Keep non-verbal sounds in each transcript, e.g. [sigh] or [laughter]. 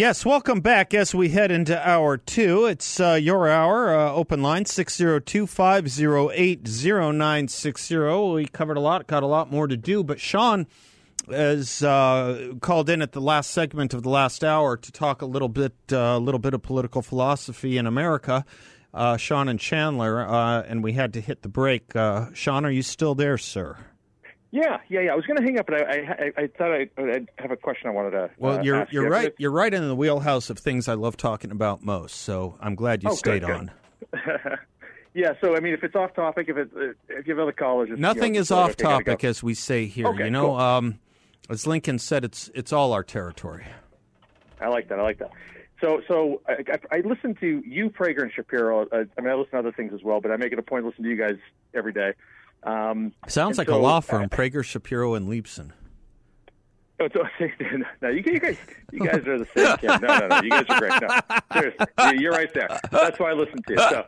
Yes, welcome back as we head into hour two. It's uh, your hour, uh, open line 602 508 0960. We covered a lot, got a lot more to do, but Sean has uh, called in at the last segment of the last hour to talk a little bit, uh, a little bit of political philosophy in America. Uh, Sean and Chandler, uh, and we had to hit the break. Sean, are you still there, sir? Yeah, yeah, yeah. I was going to hang up, but I, I, I thought I, would have a question I wanted to. Ask. Well, uh, you're you're you. right. You're right in the wheelhouse of things I love talking about most. So I'm glad you oh, stayed good, on. Good. [laughs] yeah. So I mean, if it's off topic, if it if you have other callers, nothing you know, is off okay, topic, go. as we say here. Okay, you know, cool. um, as Lincoln said, it's it's all our territory. I like that. I like that. So, so I, I, I listen to you, Prager, and Shapiro. Uh, I mean, I listen to other things as well, but I make it a point to listen to you guys every day. Um, Sounds like so, a law firm, uh, Prager, Shapiro, and Leibsohn. Oh, so, [laughs] no, you, you guys, you guys are the same. Kid. No, no, no, you guys are great. No, seriously, you're right there. That's why I listen to you. So,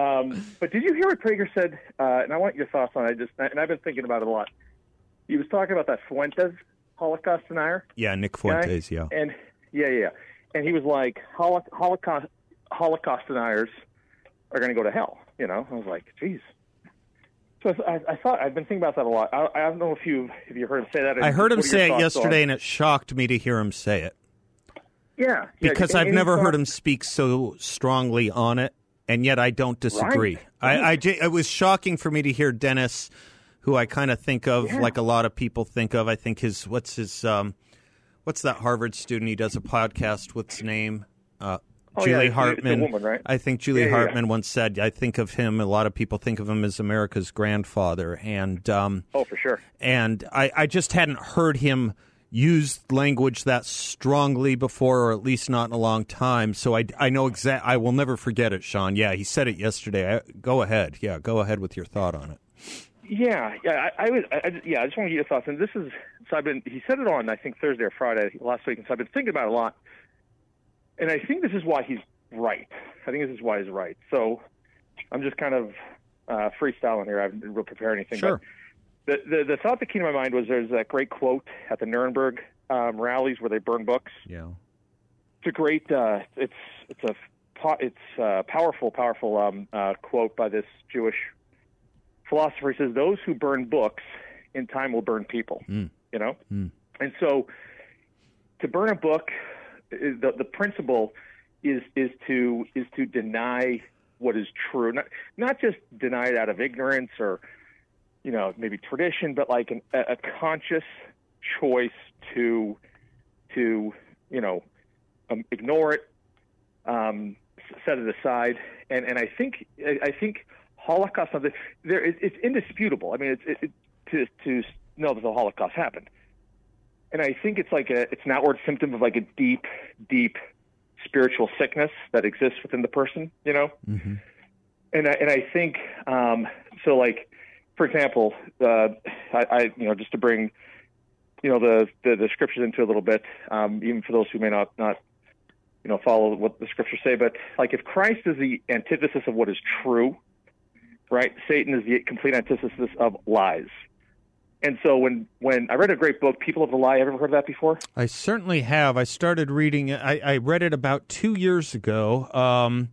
um, but did you hear what Prager said? Uh, and I want your thoughts on it. I just, and I've been thinking about it a lot. He was talking about that Fuentes Holocaust denier. Yeah, Nick Fuentes. guy, Yeah, and yeah, yeah, and he was like, Holocaust Holocaust deniers are going to go to hell. You know, I was like, geez. So I, I thought I've been thinking about that a lot. I, I don't know if you if you heard him say that. I heard him say it thoughts on- yesterday, and it shocked me to hear him say it Yeah, yeah, because and- I've never he heard him speak so strongly on it, and yet I don't disagree. Right, I, I it was shocking for me to hear Dennis, who I kind of think of Yeah. like a lot of people think of. I think his what's his um, what's that Harvard student? He does a podcast. What's his name? Uh, Oh, Julie yeah, it's a- it's a Hartman. woman, right? I think Julie Yeah, yeah, yeah. Hartman once said, "I think of him. A lot of people think of him as America's grandfather." And um, Oh, for sure. and I, I just hadn't heard him use language that strongly before, or at least not in a long time. So I, I know exact. I will never forget it, Sean. Yeah, he said it yesterday. I, go ahead. Yeah, go ahead with your thought on it. Yeah, yeah. I, I was, I- yeah. I just want to get your thoughts. And this is, so I've been. He said it on, I think Thursday or Friday last week, and so I've been thinking about it a lot. And I think this is why he's right. I think this is why he's right. So I'm just kind of uh, freestyling here. I haven't really prepared anything. Sure. But the, the the thought that came to my mind was there's that great quote at the Nuremberg um, rallies where they burn books. Yeah. It's a great. Uh, it's it's a it's a powerful, powerful um, uh, quote by this Jewish philosopher. He says, "Those who burn books, in time will burn people." Mm. You know, Mm. and so to burn a book, the the principle is is to is to deny what is true, not not just deny it out of ignorance or you know maybe tradition, but like an, a, conscious choice to to you know um, ignore it, um, set it aside, and and I think I I think Holocaust something there it, it's indisputable. I mean, it's it, it, to to know that the Holocaust happened, and I think it's like a it's an outward symptom of like a deep deep spiritual sickness that exists within the person. You know, hmm and I, and I think um, so. Like, for example, uh, I, I you know just to bring you know the the, the scriptures into a little bit, um, even for those who may not not you know follow what the scriptures say. But like, if Christ is the antithesis of what is true, right? Satan is the complete antithesis of lies. And so when when I read a great book, People of the Lie, ever heard of that before? I certainly have. I started reading it. I, read it about two years ago. Um,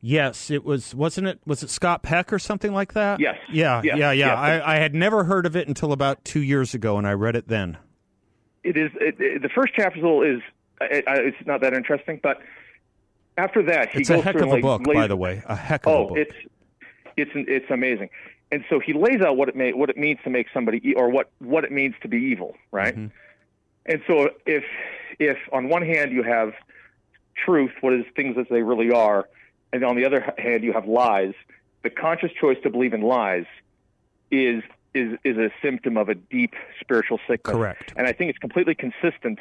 yes, it was. Wasn't it? Was it Scott Peck or something like that? Yes. Yeah. Yes. Yeah. Yeah. Yes. I, I had never heard of it until about two years ago, and I read it then. it is it, it- the first chapter is I, I, it's not that interesting, but after that he It's goes a heck of a like, book, by the way. A heck of a Oh, book. it's it's it's amazing, and so he lays out what it may what it means to make somebody e- or what what it means to be evil, right? Mm-hmm. And so if if on one hand you have truth, what is things as they really are, and on the other hand you have lies, the conscious choice to believe in lies is is is a symptom of a deep spiritual sickness. Correct. And I think it's completely consistent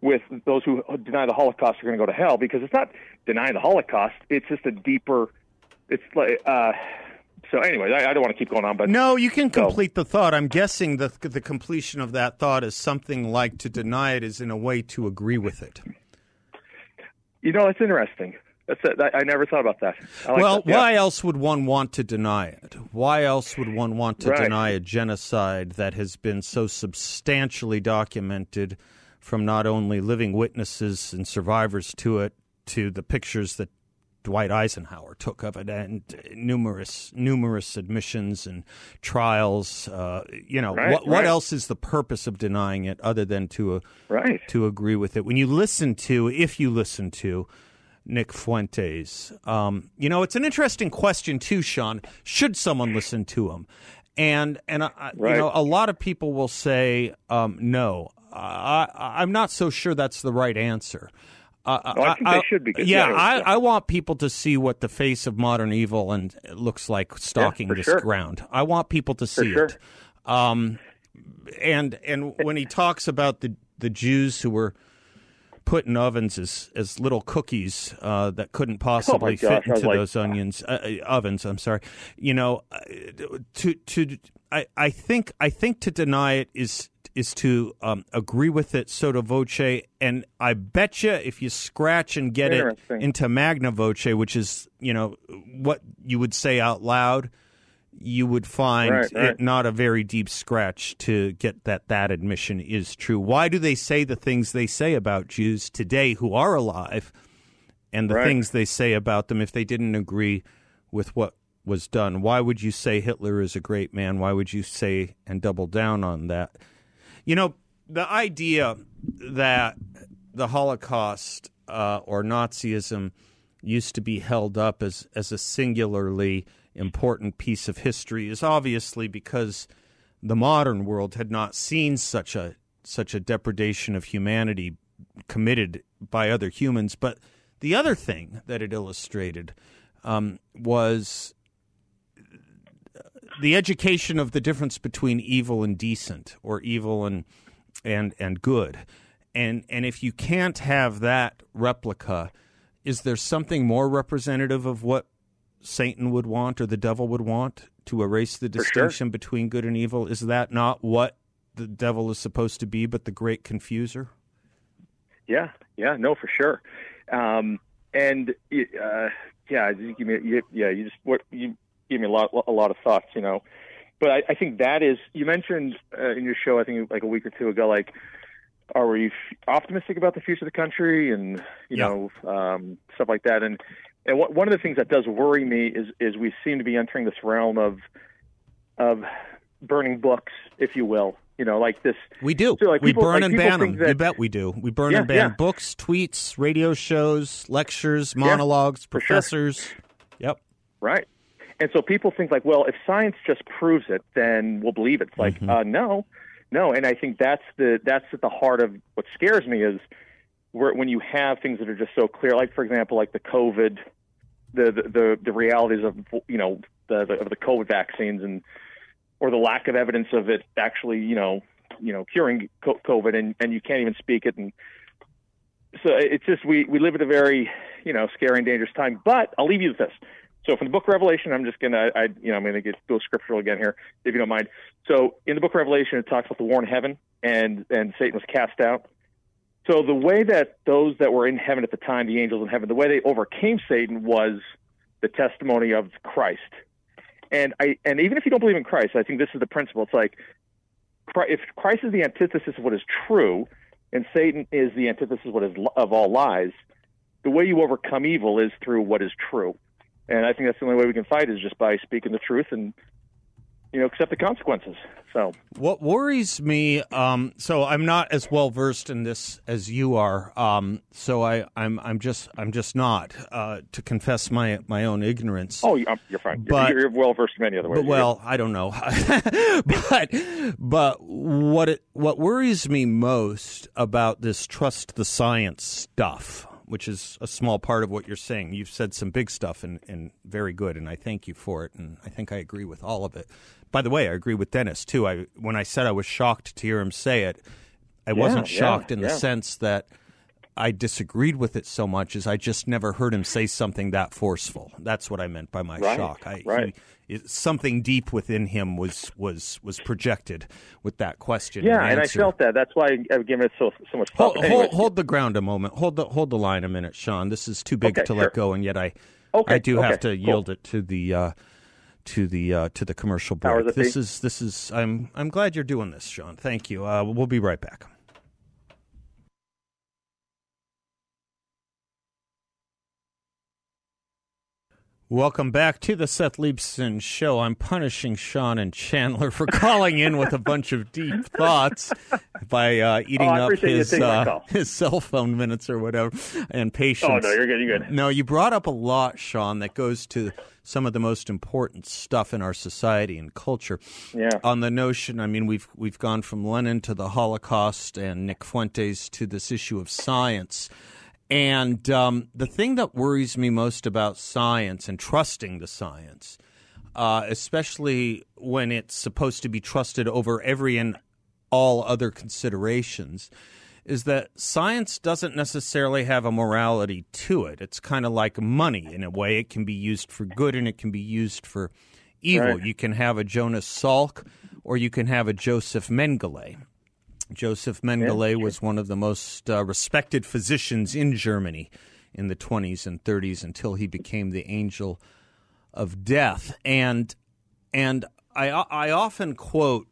with those who deny the Holocaust are going to go to hell because it's not denying the Holocaust. It's just a deeper. It's like. Uh, so anyway, I, I, don't want to keep going on, but no, you can complete so. the thought. I'm guessing the the completion of that thought is something like to deny it is in a way to agree with it. You know, it's interesting. That's. I never thought about that. Like well, that. Yeah. why else would one want to deny it? Why else would one want to right. deny a genocide that has been so substantially documented from not only living witnesses and survivors to it to the pictures that Dwight Eisenhower took of it, and numerous numerous admissions and trials. Uh, you know, right, what, right. what else is the purpose of denying it other than to uh, right. to agree with it? When you listen to, if you listen to Nick Fuentes, um, you know, it's an interesting question too, Sean. Should someone listen to him? And and I, you know, a lot of people will say um, no. I, I'm not so sure that's the right answer. Uh, oh, I think I, they should be. Yeah, yeah, I, I, want people to see what the face of modern evil and looks like stalking yeah, this sure. ground. I want people to see sure. it. Um, and and when he talks about the the Jews who were put in ovens as as little cookies uh, that couldn't oh, possibly oh fit into like, those onions uh, uh, ovens. I'm sorry. You know, uh, to to I, I think I think to deny it is is to um, agree with it sotto voce, and I bet you if you scratch and get it into magna voce, which is you know what you would say out loud, you would find right, right. it not a very deep scratch to get that that admission is true. Why do they say the things they say about Jews today who are alive, and the right. things they say about them if they didn't agree with what was done? Why would you say Hitler is a great man? Why would you say and double down on that? You know, the idea that the Holocaust uh, or Nazism used to be held up as, as a singularly important piece of history is obviously because the modern world had not seen such a such a depredation of humanity committed by other humans. But the other thing that it illustrated um, was the education of the difference between evil and decent, or evil and and and good, and and if you can't have that replica, is there something more representative of what Satan would want or the devil would want to erase the distinction sure. between good and evil? Is that not what the devil is supposed to be, but the great confuser? Yeah, yeah, no, for sure. Um, and uh, yeah, you give me, yeah, you just what you gave me a lot a lot of thoughts, you know. But I, I think that is you mentioned uh, in your show, I think like a week or two ago, like are we optimistic about the future of the country and you yeah. know um, stuff like that and and one of the things that does worry me is is we seem to be entering this realm of of burning books if you will you know like this we do so like we people, burn like and ban them that, you bet we do we burn yeah, and ban yeah. books tweets radio shows lectures monologues professors sure. yep right and so people think like, well, if science just proves it, then we'll believe it. It's like, mm-hmm. uh, no, no. And I think that's the that's at the heart of what scares me is where, when you have things that are just so clear. Like for example, like the COVID, the the the, the realities of you know the, the of the COVID vaccines and or the lack of evidence of it actually you know you know curing COVID and and you can't even speak it and so it's just we we live at a very you know scary and dangerous time. But I'll leave you with this so from the book of Revelation, I'm just gonna, I, you know, I'm gonna get go scriptural again here, if you don't mind. So in the book of Revelation, it talks about the war in heaven, and and Satan was cast out. So the way that those that were in heaven at the time, the angels in heaven, the way they overcame Satan was the testimony of Christ. And I, and even if you don't believe in Christ, I think this is the principle. It's like if Christ is the antithesis of what is true, and Satan is the antithesis of what is of all lies, the way you overcome evil is through what is true. And I think that's the only way we can fight is just by speaking the truth and you know accept the consequences. So what worries me, um, so I'm not as well versed in this as you are. Um, so I, I'm I'm just I'm just not uh, to confess my my own ignorance. Oh, you're fine. But, you're, you're well versed in many other ways. But, well, I don't know. [laughs] but but what it what worries me most about this trust the science stuff which is a small part of what you're saying. You've said some big stuff and, and very good, and I thank you for it. And I think I agree with all of it. By the way, I agree with Dennis too. I when I said I was shocked to hear him say it, I wasn't yeah, shocked in the yeah. sense that I disagreed with it so much as I just never heard him say something that forceful. That's what I meant by my Right, shock. I, right. It, something deep within him was was was projected with that question. Yeah, and, and I felt that. That's why I've given it so so much. Hold, hold, hold the ground a moment. Hold the hold the line a minute, Sean. This is too big Okay, to sure. let go, and yet I Okay, I do have to cool. yield it to the uh, to the uh, to the commercial break. This is this is I'm I'm glad you're doing this, Sean. Thank you. Uh, we'll be right back. Welcome back to the Seth Leibsohn Show. I'm punishing Sean and Chandler for calling in with a bunch of deep [laughs] thoughts by uh, eating Oh, up his uh, his cell phone minutes or whatever and patience. Oh no, you're good. You're good. No, you brought up a lot, Sean, that goes to some of the most important stuff in our society and culture. Yeah. On the notion, I mean, we've we've gone from Lenin to the Holocaust and Nick Fuentes to this issue of science. And um, the thing that worries me most about science and trusting the science, uh, especially when it's supposed to be trusted over every and all other considerations, is that science doesn't necessarily have a morality to it. It's kind of like money in a way. It can be used for good and it can be used for evil. Right. You can have a Jonas Salk or you can have a Joseph Mengele. Joseph Mengele was one of the most uh, respected physicians in Germany in the 20s and 30s until he became the angel of death. And and I I often quote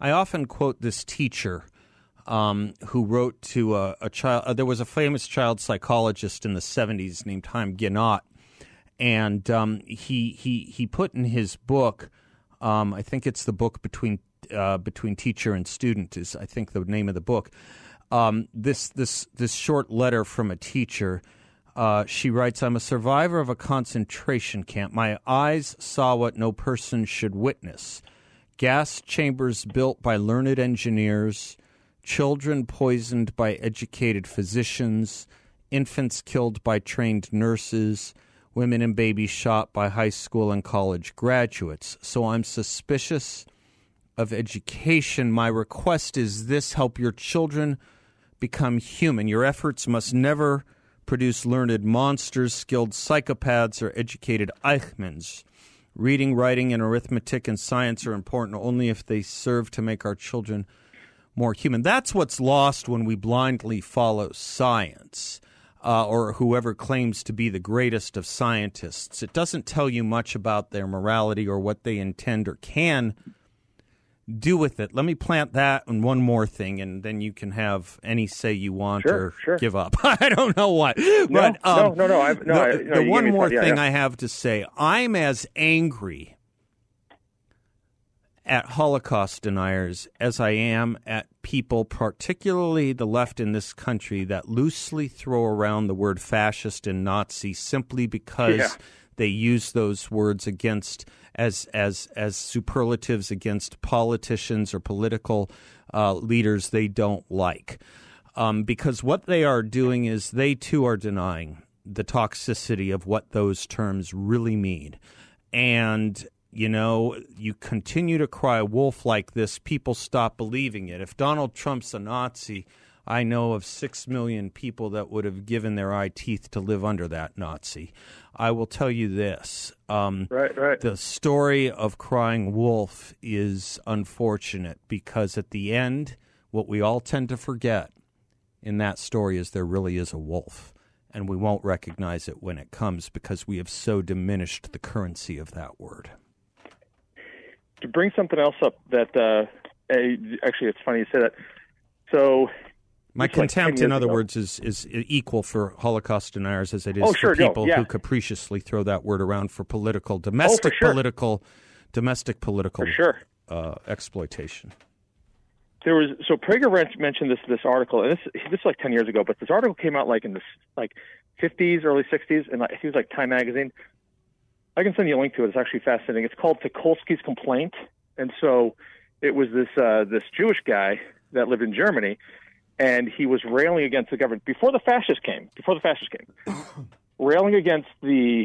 I often quote this teacher um, who wrote to a, a child. Uh, there was a famous child psychologist in the 70s named Chaim Ginott, and um, he he he put in his book. Um, I think it's the book between uh, between teacher and student is I think the name of the book. Um, this this this short letter from a teacher. Uh, she writes, "I'm a survivor of a concentration camp. My eyes saw what no person should witness: gas chambers built by learned engineers." children poisoned by educated physicians, infants killed by trained nurses, women and babies shot by high school and college graduates. So I'm suspicious of education. My request is this help your children become human. Your efforts must never produce learned monsters, skilled psychopaths, or educated Eichmanns. Reading, writing, and arithmetic and science are important only if they serve to make our children more human. That's what's lost when we blindly follow science uh, or whoever claims to be the greatest of scientists. It doesn't tell you much about their morality or what they intend or can do with it. Let me plant that and one more thing, and then you can have any say you want Sure, or sure. give up. [laughs] I don't know what. but, um, no, no, no, I've- no, the, I- no, the one more yeah, thing yeah. I have to say I'm as angry at Holocaust deniers as I am at people, particularly the left in this country, that loosely throw around the word fascist and Nazi simply because Yeah. They use those words against as as as superlatives against politicians or political uh, leaders they don't like. Um, because what they are doing is they too are denying the toxicity of what those terms really mean. And, you know, you continue to cry wolf like this, people stop believing it. If Donald Trump's a Nazi, I know of six million people that would have given their eye teeth to live under that Nazi. I will tell you this. Um, Right, right. the story of crying wolf is unfortunate because at the end, what we all tend to forget in that story is there really is a wolf. And we won't recognize it when it comes because we have so diminished the currency of that word. to bring something else up that uh, actually it's funny you say that. So My It's like 10 contempt, in other ago. words, is, is equal for Holocaust deniers as it is Oh, for sure, no, people yeah. who capriciously throw that word around for political, domestic sure. political, domestic political for sure. uh, exploitation. there was so Prager mentioned this this article, and this this is like ten years ago, but this article came out like in the like fifties, early sixties, and like, I think it was like Time Magazine. I can send you a link to it. It's actually fascinating. It's called Tucholsky's Complaint, and so it was this uh, this Jewish guy that lived in Germany, and he was railing against the government before the fascists came. Before the fascists came, [clears throat] railing against the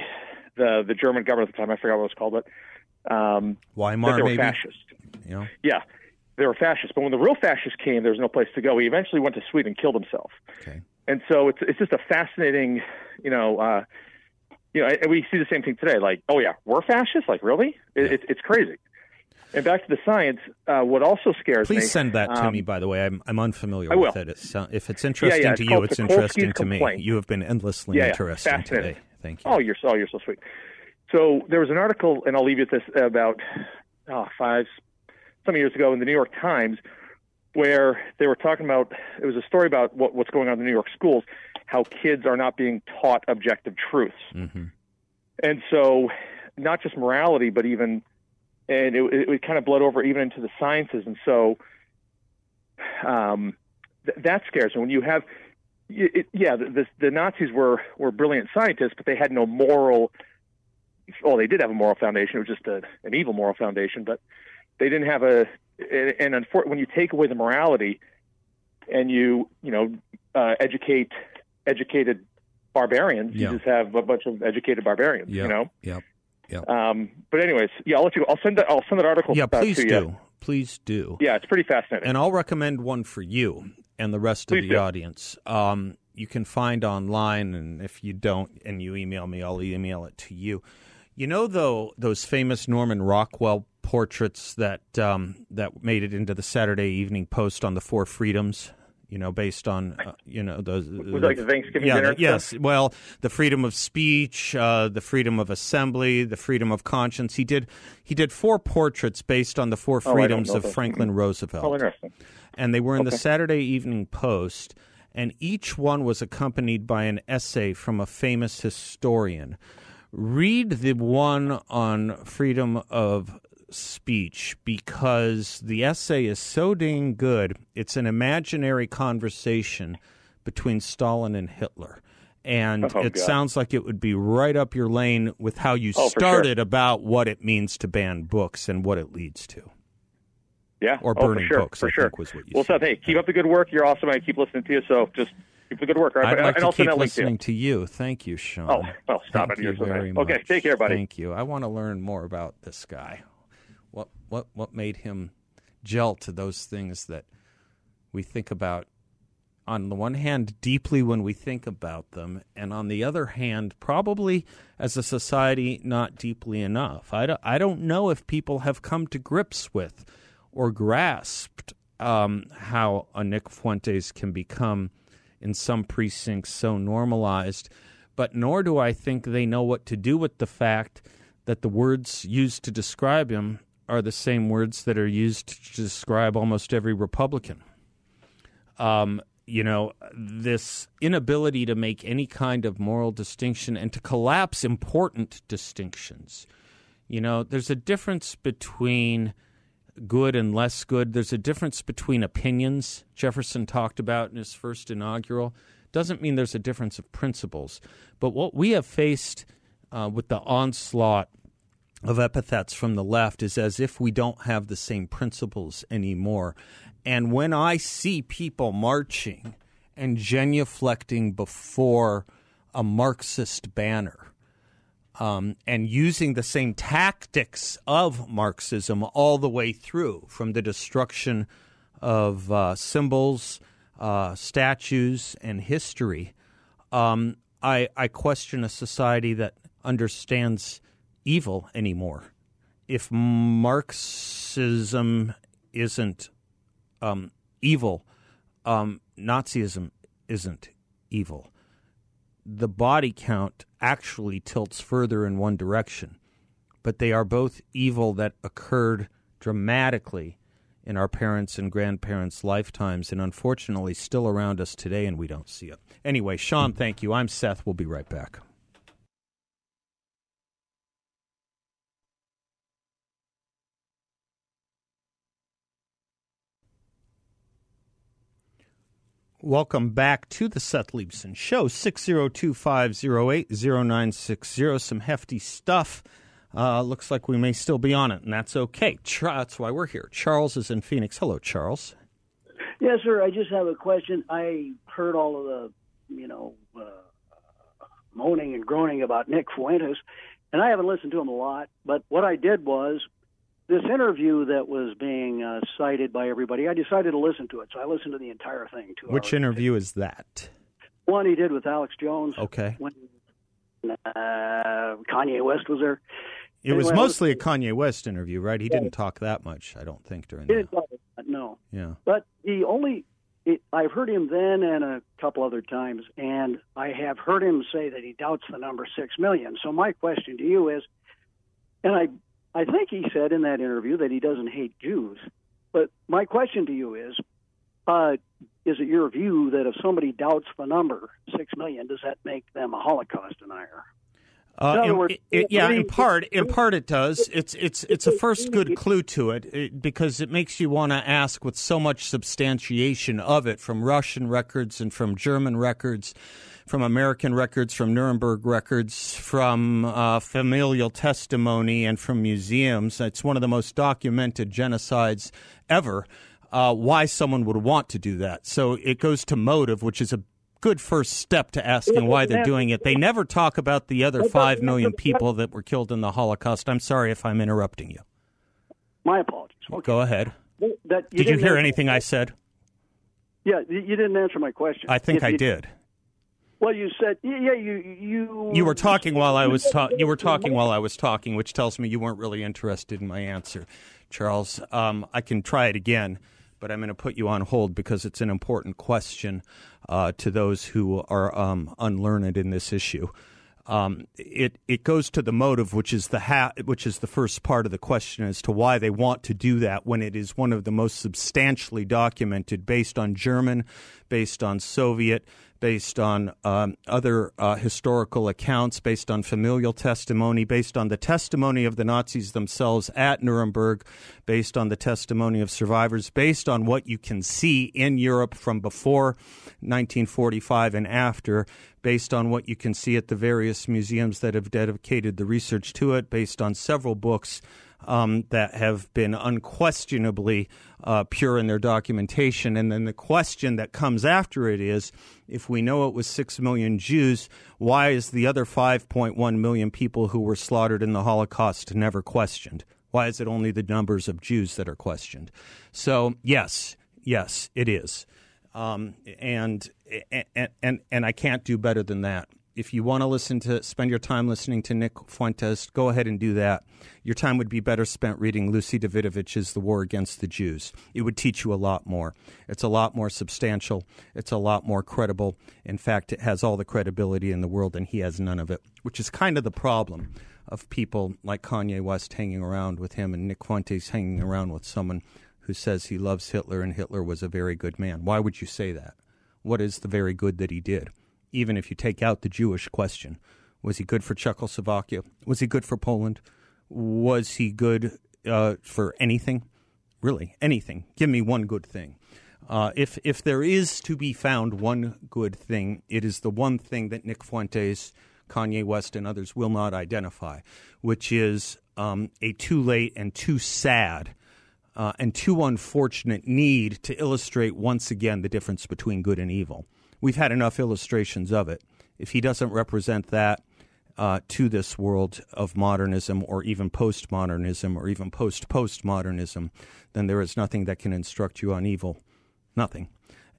the the German government at the time. I forgot what it was called, but um, Weimar, they were maybe? fascist. You know? Yeah. they were fascists. But when the real fascists came, there was no place to go. He eventually went to Sweden and killed himself. Okay. And so it's it's just a fascinating, you know, uh, you know, and we see the same thing today. Like, oh yeah, we're fascists. Like, really? It, it's it's crazy. And back to the science. Uh, what also scares Please me. Please send that to um, me, by the way. I'm, I'm unfamiliar I with it. It's, uh, if it's interesting yeah, to it's you, it's interesting to me. You have been endlessly Yeah, yeah, interesting today. Thank you. Oh, you're so you're so sweet. So there was an article, and I'll leave you with this about oh, five some years ago in the New York Times, where they were talking about it was a story about what, what's going on in the New York schools, how kids are not being taught objective truths, Mhm. and so not just morality, but even and it, it, it kind of bled over even into the sciences, and so um, th- that scares me when you have it, it, yeah, the, the, the Nazis were were brilliant scientists, but they had no moral. Well, they did have a moral foundation. It was just a, an evil moral foundation, but they didn't have a. And unfor- when you take away the morality, and you you know uh, educate educated barbarians, Yeah. you just have a bunch of educated barbarians. Yep. You know. Yep. Yep. Um, but anyways, yeah, I'll let you. I'll send that. I'll send that article. yeah, please to do. You. Please do. Yeah, it's pretty fascinating. And I'll recommend one for you and the rest of the do. audience. Um, you can find online, and if you don't, and you email me, I'll email it to you. You know, though, those famous Norman Rockwell portraits that um, that made it into the Saturday Evening Post on the Four Freedoms. You know, based on uh, you know those Was like the Thanksgiving yeah, dinner? yes. Well, the freedom of speech, uh, the freedom of assembly, the freedom of conscience. He did he did four portraits based on the four Oh, freedoms of those. Franklin Roosevelt Oh, interesting. and they were in the Saturday Evening Post, and each one was accompanied by an essay from a famous historian. Read the one on freedom of speech because the essay is so dang good. It's an imaginary conversation between Stalin and Hitler. And Oh, it God. sounds like it would be right up your lane with how you Oh, for sure. started about what it means to ban books and what it leads to. Yeah, Or oh, burning for sure, books, for I sure. think was what you well, said. Seth, hey, keep up the good work. You're awesome. I keep listening to you, so just keep the good work. Right? I'd like and to keep send to you. listening to you. Thank you, oh, Sean. Oh, oh, stop Thank it. you very nice. Okay, take care, buddy. Thank you. I want to learn more about this guy. What what what made him gel to those things that we think about on the one hand deeply when we think about them and on the other hand probably as a society not deeply enough. I don't, I don't know if people have come to grips with or grasped um, how a Nick Fuentes can become in some precincts so normalized, but nor do I think they know what to do with the fact that the words used to describe him are the same words that are used to describe almost every Republican. Um, you know, this inability to make any kind of moral distinction and to collapse important distinctions. You know, there's a difference between good and less good. There's a difference between opinions. Jefferson talked about in his first inaugural. Doesn't mean there's a difference of principles. But what we have faced uh, with the onslaught of epithets from the left is as if we don't have the same principles anymore. And when I see people marching and genuflecting before a Marxist banner, um, and using the same tactics of Marxism all the way through, from the destruction of uh, symbols, uh, statues, and history. Um, I, I question a society that understands evil anymore. If Marxism isn't um, evil, um, Nazism isn't evil the body count actually tilts further in one direction, but they are both evil that occurred dramatically in our parents' and grandparents' lifetimes and unfortunately still around us today, and we don't see it. Anyway, Sean, thank you. I'm Seth. We'll be right back. Welcome back to the Seth Leibsohn Show, 602 508 0960. Some hefty stuff. Uh, looks like we may still be on it, and that's okay. That's why we're here. Charles is in Phoenix. Hello, Charles. Yes, sir. I just have a question. I heard all of the, you know, uh, moaning and groaning about Nick Fuentes, and I haven't listened to him a lot. But what I did was, this interview that was being uh, cited by everybody, I decided to listen to it. So I listened to the entire thing. Two Which interview is that? One he did with Alex Jones. Okay. When uh, Kanye West was there. It was Anyway, mostly a Kanye West interview, right? He didn't talk that much, I don't think, during that. didn't talk about that, no. Yeah. But he only, it, I've heard him then and a couple other times, and I have heard him say that he doubts the number six million. So my question to you is, and I, I think he said in that interview that he doesn't hate Jews, but my question to you is, uh, is it your view that if somebody doubts the number six million, does that make them a Holocaust denier? Uh, In words, it- yeah, in part, in part it does. It's it's it's a first good clue to it, it because it makes you want to ask with so much substantiation of it from Russian records and from German records, from American records, from Nuremberg records, from uh, familial testimony, and from museums. It's one of the most documented genocides ever. Uh, why someone would want to do that? So it goes to motive, which is a good first step to asking why they're doing it. They never talk about the other five million people that were killed in the Holocaust. I'm sorry if I'm interrupting you. My apologies. Okay. Go ahead. That, Did you hear answer- anything I said? Yeah, you you didn't answer my question. I think If I you- did. Well, you said yeah, you you You were talking while I was ta- you were talking while I was talking, which tells me you weren't really interested in my answer, Charles. Um, I can try it again, but I'm going to put you on hold because it's an important question uh, to those who are um, unlearned in this issue. Um, it it goes to the motive, which is the ha- which is the first part of the question as to why they want to do that when it is one of the most substantially documented, based on German, based on Soviet, based on um, other uh, historical accounts, based on familial testimony, based on the testimony of the Nazis themselves at Nuremberg, based on the testimony of survivors, based on what you can see in Europe from before 1945 and after, based on what you can see at the various museums that have dedicated the research to it, based on several books um, that have been unquestionably uh, pure in their documentation. And then the question that comes after it is if we know it was 6 million Jews, why is the other 5.1 million people who were slaughtered in the Holocaust never questioned? Why is it only the numbers of Jews that are questioned? So, yes, yes, it is. Um, and, and, and, and I can't do better than that. If you want to listen to, spend your time listening to Nick Fuentes, go ahead and do that. Your time would be better spent reading Lucy Dawidowicz's The War Against the Jews. It would teach you a lot more. It's a lot more substantial. It's a lot more credible. In fact, it has all the credibility in the world, and he has none of it, which is kind of the problem of people like Kanye West hanging around with him and Nick Fuentes hanging around with someone who says he loves Hitler and Hitler was a very good man. Why would you say that? What is the very good that he did? Even if you take out the Jewish question, was he good for Czechoslovakia? Was he good for Poland? Was he good uh, for anything? Really, anything. Give me one good thing. Uh, if if there is to be found one good thing, it is the one thing that Nick Fuentes, Kanye West, and others will not identify, which is um, a too late and too sad uh, and too unfortunate need to illustrate once again the difference between good and evil. We've had enough illustrations of it. If he doesn't represent that uh, to this world of modernism or even postmodernism or even post postmodernism, then there is nothing that can instruct you on evil. Nothing.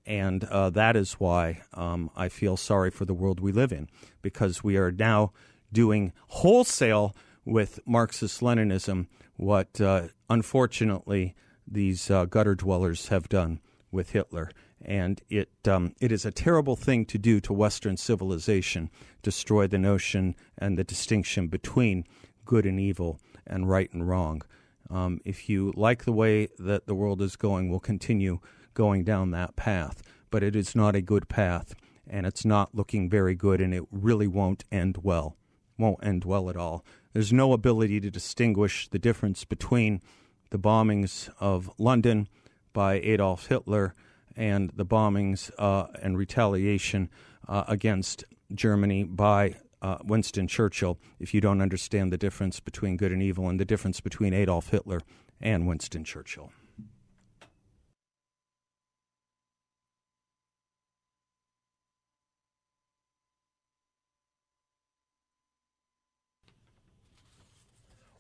And uh, that is why um, I feel sorry for the world we live in, because we are now doing wholesale with Marxist Leninism what, uh, unfortunately, these uh, gutter dwellers have done with Hitler. And it, um, it is a terrible thing to do to Western civilization, destroy the notion and the distinction between good and evil and right and wrong. Um, if you like the way that the world is going, we'll continue going down that path. But it is not a good path, and it's not looking very good, and it really won't end well. Won't end well at all. There's no ability to distinguish the difference between the bombings of London by Adolf Hitler and the bombings uh, and retaliation uh, against Germany by uh, Winston Churchill if you don't understand the difference between good and evil and the difference between Adolf Hitler and Winston Churchill.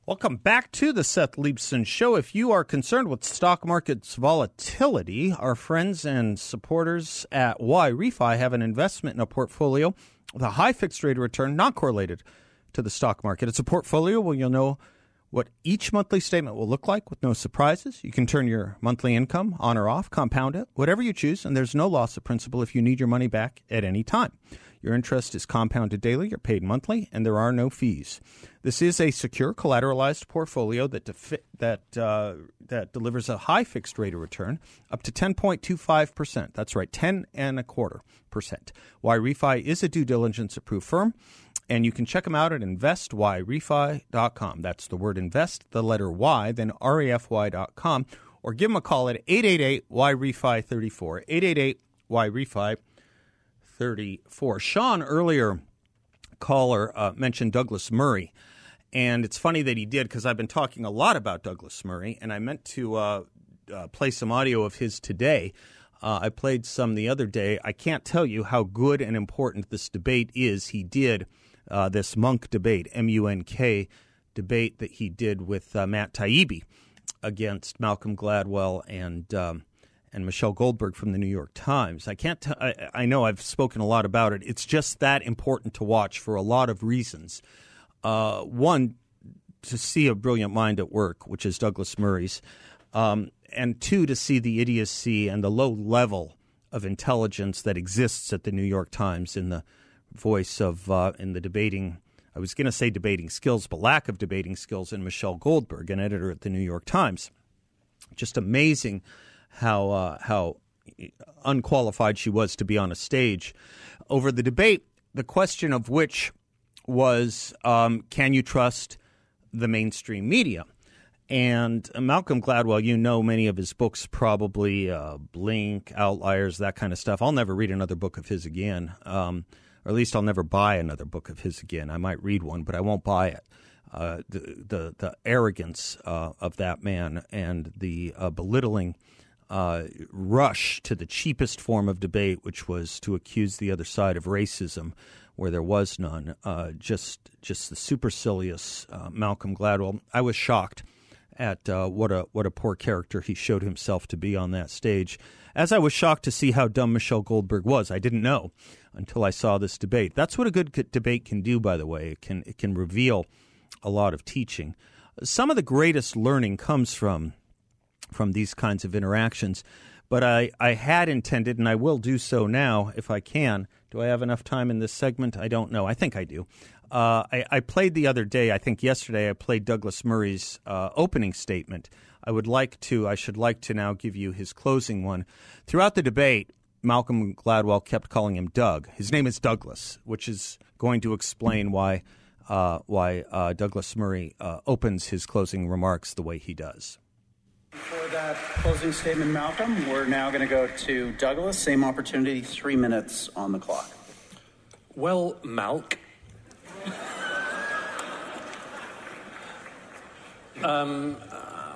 Welcome back to the Seth Leibsohn Show. If you are concerned with stock market's volatility, our friends and supporters at YRefy have an investment in a portfolio with a high fixed rate of return, not correlated to the stock market. It's a portfolio where you'll know what each monthly statement will look like with no surprises. You can turn your monthly income on or off, compound it, whatever you choose, and there's no loss of principal if you need your money back at any time. Your interest is compounded daily, you're paid monthly, and there are no fees. This is a secure, collateralized portfolio that defi- that uh, that delivers a high fixed rate of return, up to 10.25 percent. That's right, 10 and a quarter percent. YRefy is a due diligence approved firm, and you can check them out at investyrefy.com. That's the word invest, the letter Y, then refy.com, or give them a call at 888 YRefy 34 888 YRefy 34. Sean earlier caller uh, mentioned Douglas Murray. And it's funny that he did because I've been talking a lot about Douglas Murray, and I meant to uh, uh, play some audio of his today. Uh, I played some the other day. I can't tell you how good and important this debate is. He did uh, this Munk debate, M U N K debate that he did with uh, Matt Taibbi against Malcolm Gladwell and um, and Michelle Goldberg from the New York Times. I can't. T- I, I know I've spoken a lot about it. It's just that important to watch for a lot of reasons. Uh, one, to see a brilliant mind at work, which is Douglas Murray's, um, and two, to see the idiocy and the low level of intelligence that exists at the New York Times in the voice of uh, in the debating. I was going to say debating skills, but lack of debating skills in Michelle Goldberg, an editor at the New York Times. Just amazing how uh, how unqualified she was to be on a stage over the debate. The question of which was, um, can you trust the mainstream media? And Malcolm Gladwell, you know many of his books, probably uh, Blink, Outliers, that kind of stuff. I'll never read another book of his again, um, or at least I'll never buy another book of his again. I might read one, but I won't buy it. Uh, the, the, the arrogance uh, of that man and the uh, belittling uh, rush to the cheapest form of debate, which was to accuse the other side of racism where there was none. Uh, just just the supercilious uh, Malcolm Gladwell. I was shocked at uh, what a what a poor character he showed himself to be on that stage. As I was shocked to see how dumb Michelle Goldberg was, I didn't know until I saw this debate. That's what a good debate can do, by the way. It can it can reveal a lot of teaching. Some of the greatest learning comes from from these kinds of interactions. But I, I had intended, and I will do so now if I can. Do I have enough time in this segment? I don't know. I think I do. Uh, I, I, played the other day, I think yesterday, I played Douglas Murray's uh, opening statement. I would like to, I should like to now give you his closing one. Throughout the debate, Malcolm Gladwell kept calling him Doug. His name is Douglas, which is going to explain why, uh, why uh, Douglas Murray uh, opens his closing remarks the way he does. For that closing statement, Malcolm, we're now going to go to Douglas. Same opportunity, three minutes on the clock. Well, Malk. um,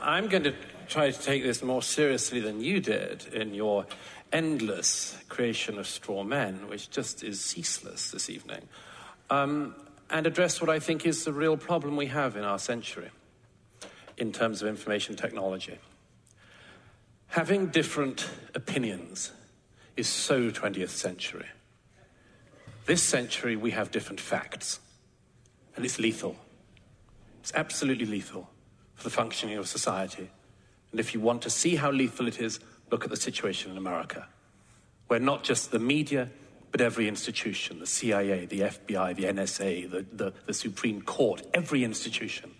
I'm going to try to take this more seriously than you did in your endless creation of straw men, which just is ceaseless this evening, um, and address what I think is the real problem we have in our century in terms of information technology. Having different opinions is so 20th century. This century, we have different facts, and it's lethal. It's absolutely lethal for the functioning of society. And if you want to see how lethal it is, look at the situation in America, where not just the media, but every institution, the CIA, the FBI, the NSA, the, the, the Supreme Court, every institution,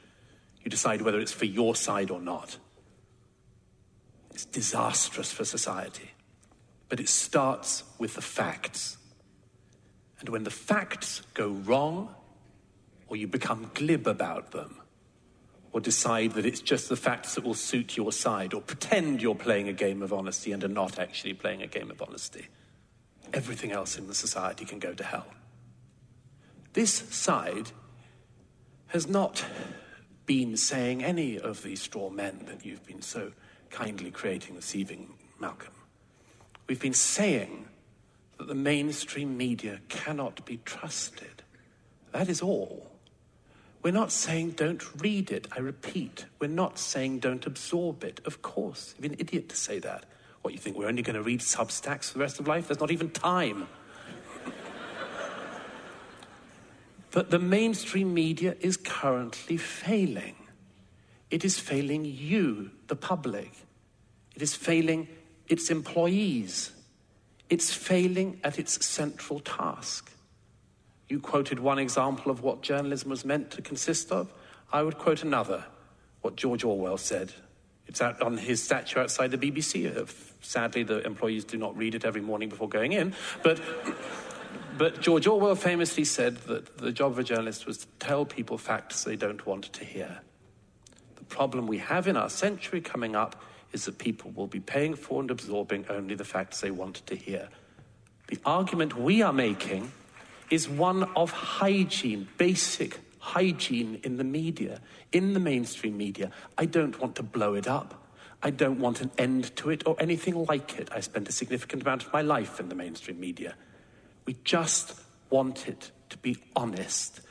you decide whether it's for your side or not. It's disastrous for society. But it starts with the facts. And when the facts go wrong, or you become glib about them, or decide that it's just the facts that will suit your side, or pretend you're playing a game of honesty and are not actually playing a game of honesty, everything else in the society can go to hell. This side has not been saying any of these straw men that you've been so kindly creating this evening, Malcolm. We've been saying that the mainstream media cannot be trusted. That is all. We're not saying don't read it. I repeat, we're not saying don't absorb it. Of course, you're an idiot to say that. What, you think we're only going to read Substacks for the rest of life? There's not even time. But the mainstream media is currently failing. It is failing you, the public. It is failing its employees. It's failing at its central task. You quoted one example of what journalism was meant to consist of. I would quote another, what George Orwell said. It's out on his statue outside the BBC. Uh, sadly, the employees do not read it every morning before going in. But, but George Orwell famously said that the job of a journalist was to tell people facts they don't want to hear. The problem we have in our century coming up is that people will be paying for and absorbing only the facts they want to hear. The argument we are making is one of hygiene, basic hygiene in the media, in the mainstream media. I don't want to blow it up. I don't want an end to it or anything like it. I spent a significant amount of my life in the mainstream media. We just want it to be honest.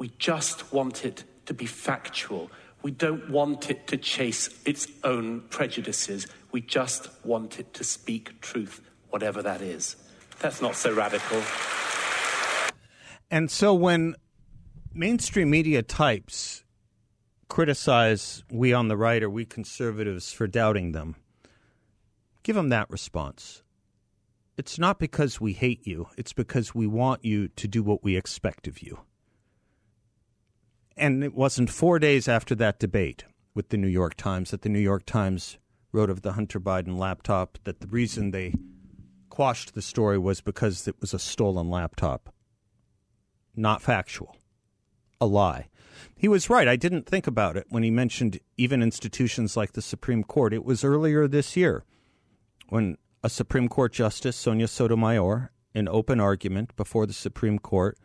We just want it to be factual. We don't want it to chase its own prejudices. We just want it to speak truth, whatever that is. That's not so radical. And so when mainstream media types criticize we on the right or we conservatives for doubting them, give them that response. It's not because we hate you, it's because we want you to do what we expect of you. And it wasn't four days after that debate with the New York Times that the New York Times wrote of the Hunter Biden laptop that the reason they quashed the story was because it was a stolen laptop not factual, a lie. He was right. I didn't think about it when he mentioned even institutions like the Supreme Court. It was earlier this year when a Supreme Court Justice, Sonia Sotomayor, in open argument before the Supreme Court,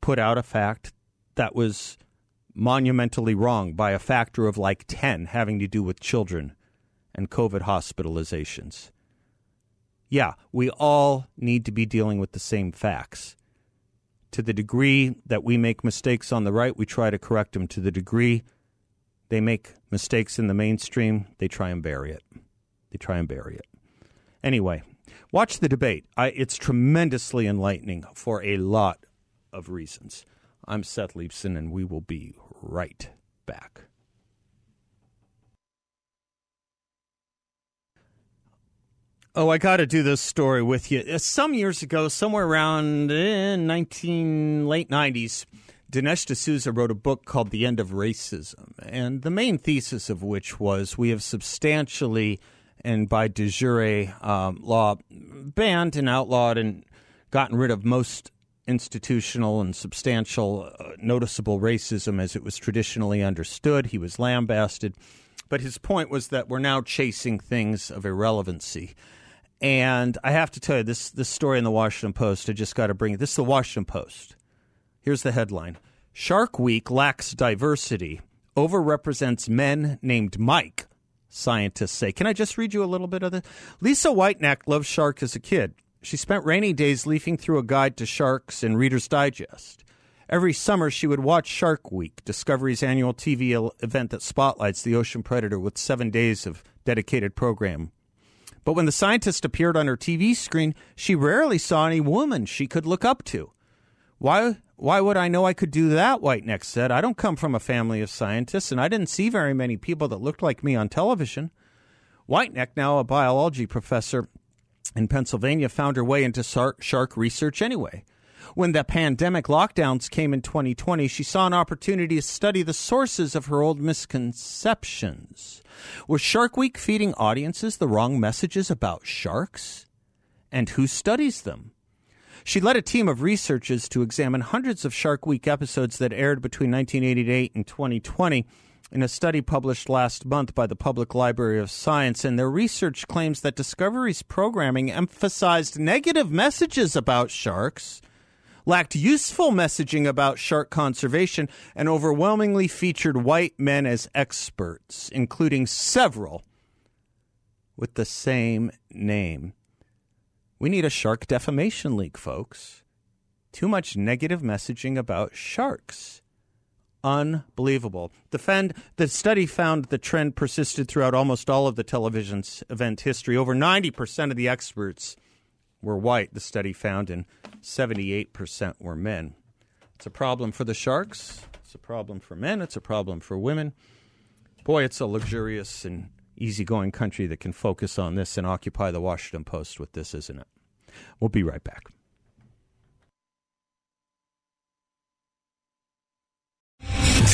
put out a fact that was monumentally wrong by a factor of like 10 having to do with children and COVID hospitalizations. Yeah, we all need to be dealing with the same facts to the degree that we make mistakes on the right, we try to correct them. To the degree they make mistakes in the mainstream, they try and bury it. They try and bury it. Anyway, watch the debate. I, it's tremendously enlightening for a lot of reasons. I'm Seth Leibsohn, and we will be right back. Oh, I got to do this story with you. Uh, some years ago, somewhere around eh, 19 late 90s, Dinesh D'Souza wrote a book called The End of Racism, and the main thesis of which was we have substantially and by de jure um, law banned and outlawed and gotten rid of most institutional and substantial uh, noticeable racism as it was traditionally understood. He was lambasted. But his point was that we're now chasing things of irrelevancy. And I have to tell you, this, this story in the Washington Post, I just got to bring it. This is the Washington Post. Here's the headline Shark Week lacks diversity, overrepresents men named Mike, scientists say. Can I just read you a little bit of this? Lisa Whitenack loved sharks as a kid. She spent rainy days leafing through a guide to sharks in Reader's Digest. Every summer, she would watch Shark Week, Discovery's annual TV event that spotlights the ocean predator with seven days of dedicated program but when the scientist appeared on her TV screen, she rarely saw any woman she could look up to. Why, why would I know I could do that? Whitenack said. I don't come from a family of scientists, and I didn't see very many people that looked like me on television. Whitenack, now a biology professor in Pennsylvania, found her way into shark research anyway. When the pandemic lockdowns came in 2020, she saw an opportunity to study the sources of her old misconceptions. Was Shark Week feeding audiences the wrong messages about sharks? And who studies them? She led a team of researchers to examine hundreds of Shark Week episodes that aired between 1988 and 2020 in a study published last month by the Public Library of Science. And their research claims that Discovery's programming emphasized negative messages about sharks lacked useful messaging about shark conservation, and overwhelmingly featured white men as experts, including several with the same name. We need a shark defamation league, folks. Too much negative messaging about sharks Unbelievable. Defend, the study found the trend persisted throughout almost all of the television's event history. Over 90% of the experts were white, the study found, and 78% were men. It's a problem for the Sharks. It's a problem for men. It's a problem for women. Boy, it's a luxurious and easygoing country that can focus on this and occupy the Washington Post with this, isn't it? We'll be right back.